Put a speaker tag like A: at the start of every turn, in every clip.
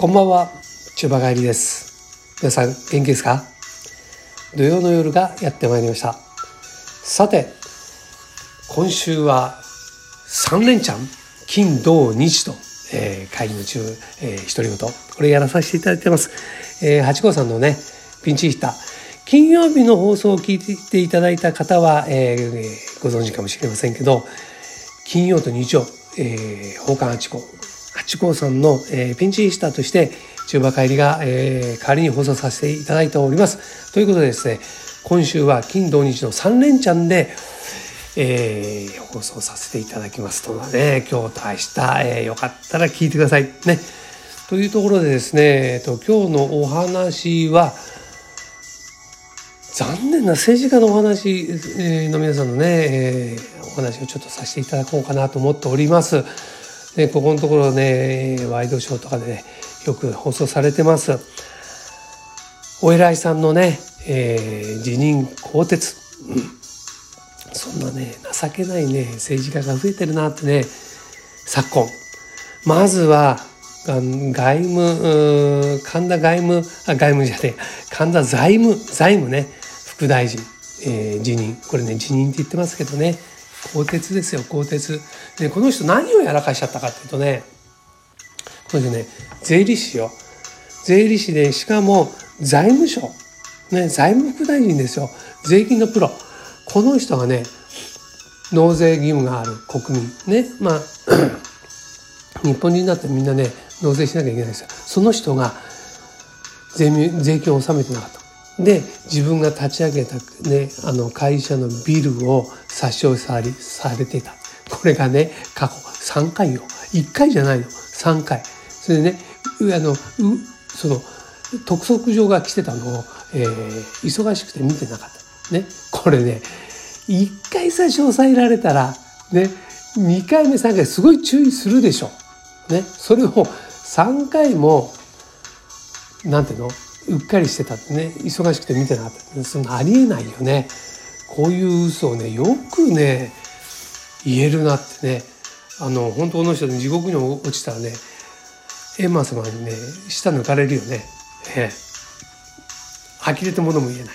A: こんばんは、千葉帰りです。皆さん元気ですか？土曜の夜がやってまいりました。さて、今週は3連チャン、金、土、日と、えー会議の中、えー、独り言、これやらさせていただいてます。えー、八号さんのね、ピンチヒッター。金曜日の放送を聞いていただいた方は、えーえご存知かもしれませんけど、金曜と日曜、えー、宝冠八八号さんの、えーピンチヒッターとして、中馬帰りが、えー代わりに放送させていただいております。ということでですね、今週は金土日の3連チャンで、えー放送させていただきますので、ね、今日と明日、えーよかったら聞いてください。ね。というところでですね、えっと、今日のお話は、残念な政治家のお話えーの皆さんのね、えーお話をちょっとさせていただこうかなと思っております。でここのところね、ワイドショーとかでね、よく放送されてます。お偉いさんのね、えー辞任更迭。うんそんなね、情けないね、政治家が増えてるなってね、昨今。まずは、外務、神田外務、あ、外務じゃねえ、神田財務、財務ね、副大臣、えー辞任。これね、辞任って言ってますけどね、更迭ですよ、更迭。で、この人何をやらかしちゃったかっていうとね、この人ね、税理士よ。税理士で、しかも財務省。ね、財務副大臣ですよ。税金のプロ。この人がね、納税義務がある国民。ね、まあ、日本人だってみんなね、納税しなきゃいけないですよ。その人が税税金を納めてなかった。で、自分が立ち上げたね、あの会社のビルを差し押さりされてた。これがね、過去3回よ。1回じゃないの。3回。それでね、あの、うその、督促状が来てたのを、えー忙しくて見てなかった。ね。これね、1回差し押さえられたら、ね、2回目、3回すごい注意するでしょ。ね。それを3回も、なんていうの？うっかりしてたってね、忙しくて見てなかった。そんなありえないよね。こういう嘘をね、よくね、言えるなってね。あの、本当この人、地獄に落ちたらね、エンマ様にね、舌抜かれるよね。ええ。呆れてものも言えない。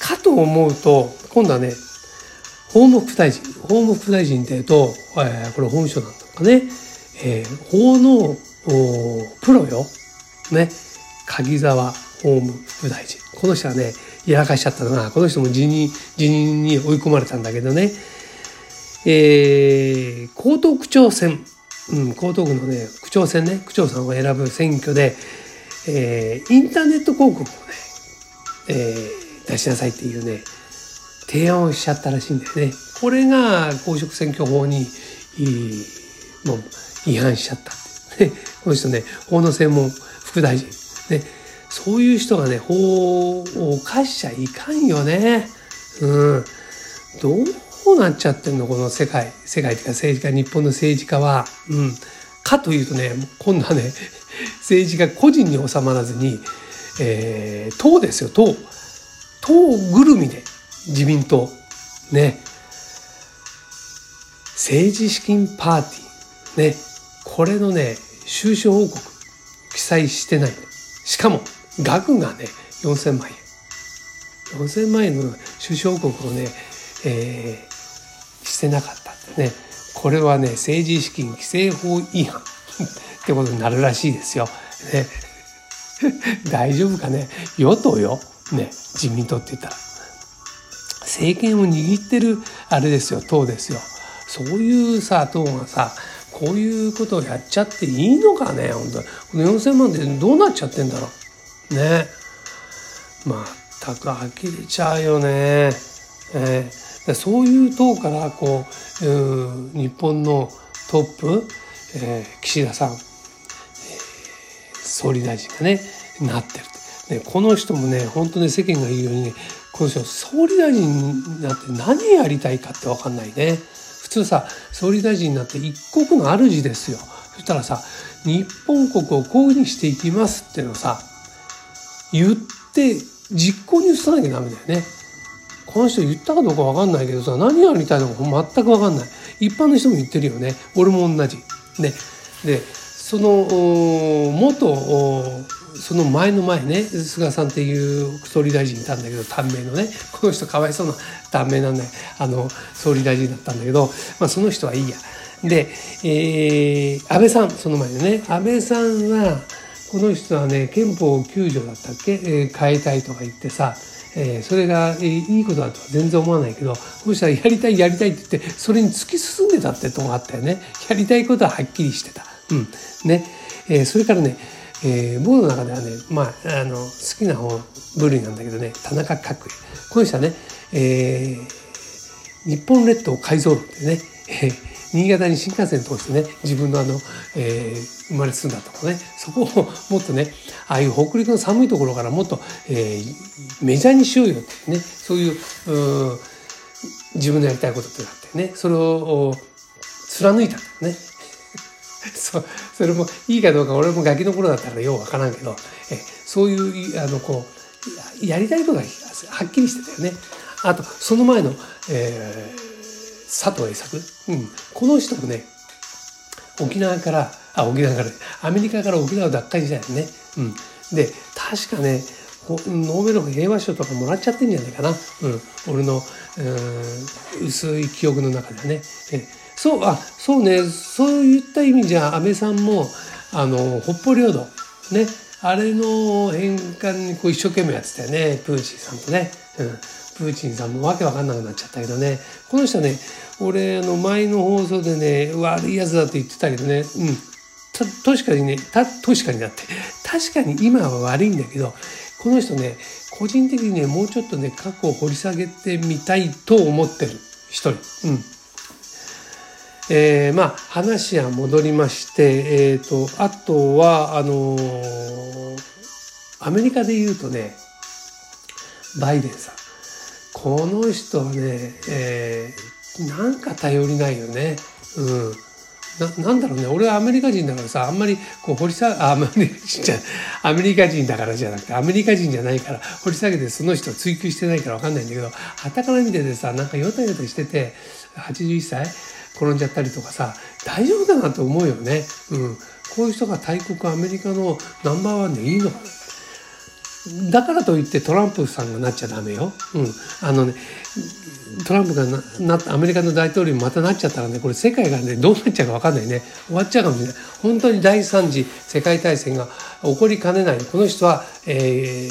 A: かと思うと、今度はね、法務副大臣。法務副大臣って言うと、えーこれ法務省なんだかね、えー法のプロよ。ね。鍵沢法務副大臣。この人はね、やらかしちゃったのが、この人も辞任、辞任に追い込まれたんだけどね、えー、江東区長選、うん、江東区のね、区長選ね、区長さんを選ぶ選挙で、えーインターネット広告をね、えー出しなさいっていうね、提案をしちゃったらしいんだよね。これが公職選挙法に、いもう違反しちゃった。この人ね、法の専門副大臣。ね、そういう人がね、法を犯しちゃいかんよね。うん。どうなっちゃってんのこの世界。世界というか政治家、日本の政治家は。うん。かというとね、今度はね、政治家個人に収まらずに、えー、党ですよ、党。党ぐるみで自民党。ね。政治資金パーティー。ね。これのね、収支報告記載してない。しかも、額がね、4000万円。4000万円の収支報告をね、えーしてなかったってね。これはね、政治資金規正法違反 ってことになるらしいですよ。ね。大丈夫かね？与党よ。ね。自民党って言ったら。政権を握ってるあれですよ党ですよそういうさ党がさこういうことをやっちゃっていいのかね本当この4,000万ってどうなっちゃってんだろう。ね。まったく呆れちゃうよね、えーそういう党からこうう日本のトップ、えー岸田さん、えー総理大臣がねなってるってでこの人もね本当に世間が言うようにねこの人総理大臣になって何やりたいかって分かんないね。普通さ総理大臣になって一国の主ですよ。そしたらさ日本国をこういうふうにしていきますっていうのをさ言って実行に移さなきゃダメだよね。この人言ったかどうか分かんないけどさ何やりたいのか全く分かんない。一般の人も言ってるよね。俺も同じ。ね。でその元その前の前ね菅さんっていう総理大臣いたんだけど短命のねこの人かわいそうな短命なんだよ。あの総理大臣だったんだけど、まあ、その人はいいや。で、えー、安倍さんその前でね安倍さんはこの人はね憲法9条だったっけ、えー、変えたいとか言ってさえー、それが、いいことだとは全然思わないけどこの人はやりたいやりたいって言ってそれに突き進んでたってとこがあったよね。やりたいことははっきりしてた。うん。ね。えー、それからねえー、僕の中ではね、まあ、あの好きな方部類なんだけどね田中角栄この人はね、えー、日本列島改造論でね、えー、新潟に新幹線通してね自分のあの、えー、生まれ住んだとこねそこをもっとねああいう北陸の寒いところからもっと、えー、メジャーにしようよってねそういう自分のやりたいことってなってねそれを貫いたんだよね。そそれもいいかどうか俺もガキの頃だったらようわからんけどえそういうあのこうやりたいことがはっきりしてたよね。あとその前の、えー、佐藤栄作、うん、この人もね沖縄からあ沖縄からアメリカから沖縄奪回時代ね。うん、で確かねノーベル平和賞とかもらっちゃってんじゃないかな、うん、俺のうん薄い記憶の中ではね。えそうあそうね。そういった意味じゃ安倍さんもあの北方領土ね。あれの返還にこう一生懸命やってたよね。プーチンさんとね、うん、プーチンさんもわけわかんなくなっちゃったけどね。この人ね俺あの前の放送でね悪いやつだって言ってたけどね。うん。確かにねた確かになって。確かに今は悪いんだけどこの人ね個人的にねもうちょっとね過去を掘り下げてみたいと思ってる。一人。うん。えー、まあ話は戻りまして、えーと、あとはあのー、アメリカで言うとねバイデンさん。この人はね、えー、なんか頼りないよね。うん。ななんだろうね。俺はアメリカ人だからさあんまりこう掘り下げあアメリカ人じゃアメリカ人だからじゃなくてアメリカ人じゃないから掘り下げてその人を追求してないから分かんないんだけどはたから見ててさなんかヨタヨタしてて81歳転んじゃったりとかさ大丈夫かなと思うよね。うん、こういう人が大国アメリカのナンバーワンでいいのかな。だからといってトランプさんがなっちゃダメよ。うん、あのねトランプがななアメリカの大統領にまたなっちゃったらねこれ世界がねどうなっちゃうか分かんないね。終わっちゃうかもしれない。本当に第三次世界大戦が起こりかねない。この人は、えー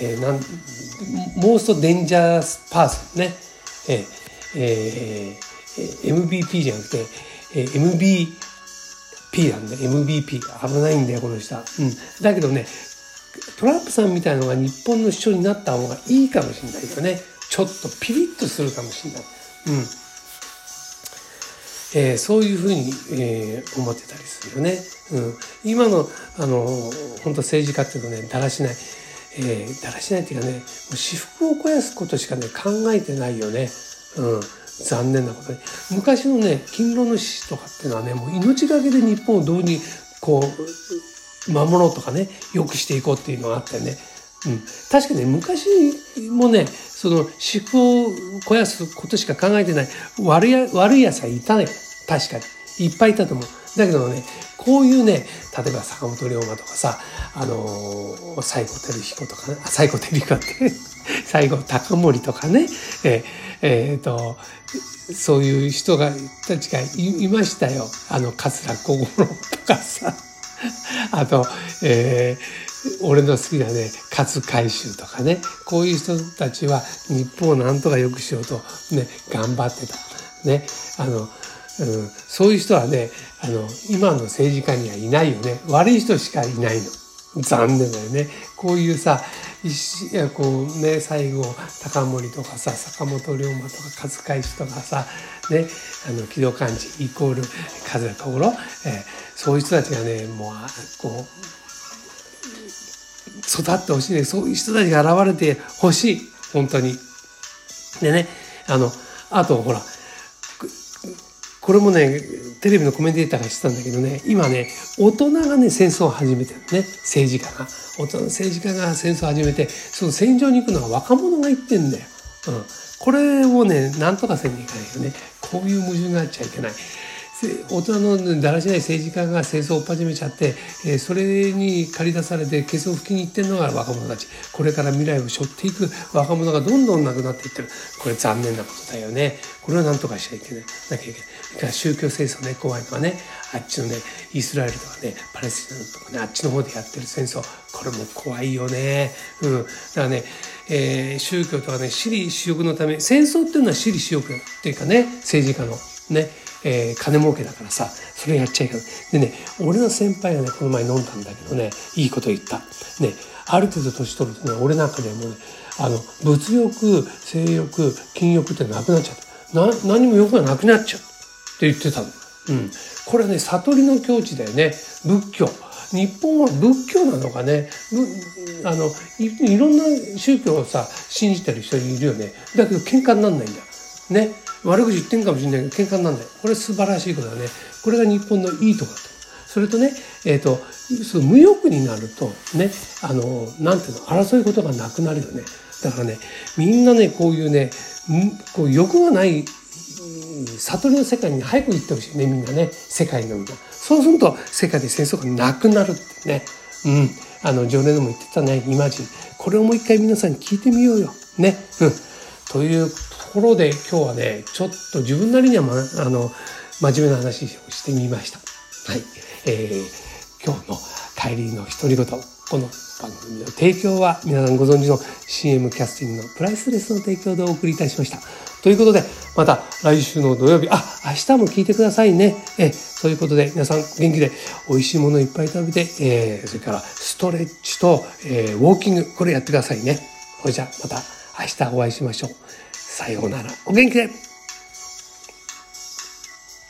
A: えー、なんモーストデンジャースパーソンね、えーえー MVP じゃなくて、MBP なんだ。MVP 危ないんだよこの人は、うん、だけどねトランプさんみたいなのが日本の首相になった方がいいかもしれないよね。ちょっとピリッとするかもしれない、うん。えー、そういうふうに、えー、思ってたりするよね、うん、今のあの本当政治家っていうのはねだらしない、えー、だらしないっていうかねもう私腹を肥やすことしかね考えてないよね、うん。残念なことに。昔のね勤労の志士とかっていうのはねもう命がけで日本をどうにこう守ろうとかね良くしていこうっていうのがあったよね。うん、確かに、ね、昔もねその私腹を肥やすことしか考えてない悪い悪いやつはいたね。確かに。いっぱいいたと思う。だけどねこういうね例えば坂本龍馬とかさあのー、西郷輝彦とかね西郷輝彦って。西郷隆盛とかね。ええー、とそういう人がたちがいましたよ。あの桂小五郎とかさ。あと、えー、俺の好きなね勝海舟とかね。こういう人たちは日本をなんとか良くしようとね頑張ってた。ね。あのうん、そういう人はねあの今の政治家にはいないよね。悪い人しかいないの。残念だよね。こういうさいやこうね西郷隆盛とかさ坂本龍馬とか勝海舟とかさねあの木戸寛治イコール風小五郎、えー、そういう人たちがねもうこう育ってほしいね。そういう人たちが現れてほしい。本当に。でねあのあとほらこれもねテレビのコメンテーターがしてたんだけどね今ね大人がね戦争を始めてるね政治家が大人の政治家が戦争を始めてその戦場に行くのは若者が行ってんだよ。うん、これをねなんとかせんにいかないよねこういう矛盾があっちゃいけない。大人のだらしない政治家が戦争を始めちゃって、えー、それに駆り出されてケツを拭きに行ってるのが若者たち。これから未来を背負っていく若者がどんどんなくなっていってる。これ残念なことだよね。これは何とかしちゃいけない。なきゃいけない。から宗教戦争ね怖いのはねあっちのねイスラエルとかねパレスチナとかねあっちの方でやってる戦争。これも怖いよね。うん。だからねえー、宗教とかね私利私欲のため戦争っていうのは私利私欲っていうかね政治家の。ね。えー、金儲けだからさそれやっちゃいけない。でね俺の先輩がねこの前飲んだんだけどねいいこと言った。ねある程度年取るとね俺なんかでもねあの物欲性欲禁欲ってなくなっちゃうな何も欲がなくなっちゃうって言ってたの。うん、これはね悟りの境地だよね。仏教。日本は仏教なのかね。あのいろんな宗教をさ信じてる人いるよね。だけど喧嘩になんないんだ。ね。悪口言ってんかもしれないけど喧嘩なんない。これ素晴らしいことだね。これが日本のいいところと。それとねえっ、ー、とその無欲になるとねあのなんていうの争いことがなくなるよね。だからねみんなねこういうねこう欲がない悟りの世界に早く行ってほしいねみんなね世界のみんなそうすると世界で戦争がなくなるってね。うん。あの常連のも言ってたねイマジン。これをもう一回皆さん聞いてみようよ。ね。うん。というところで今日はねちょっと自分なりには、ま、あの真面目な話をしてみましたはい、えー、今日の帰りの独り言この番組の提供は皆さんご存知の CM キャスティングのプライスレスの提供でお送りいたしましたということで、また来週の土曜日、あ、明日も聞いてくださいね。え、そういうことで皆さん元気で美味しいものいっぱい食べて、えー、それからストレッチと、えー、ウォーキング、これやってくださいね。それじゃあまた明日お会いしましょう。さようなら。お元気で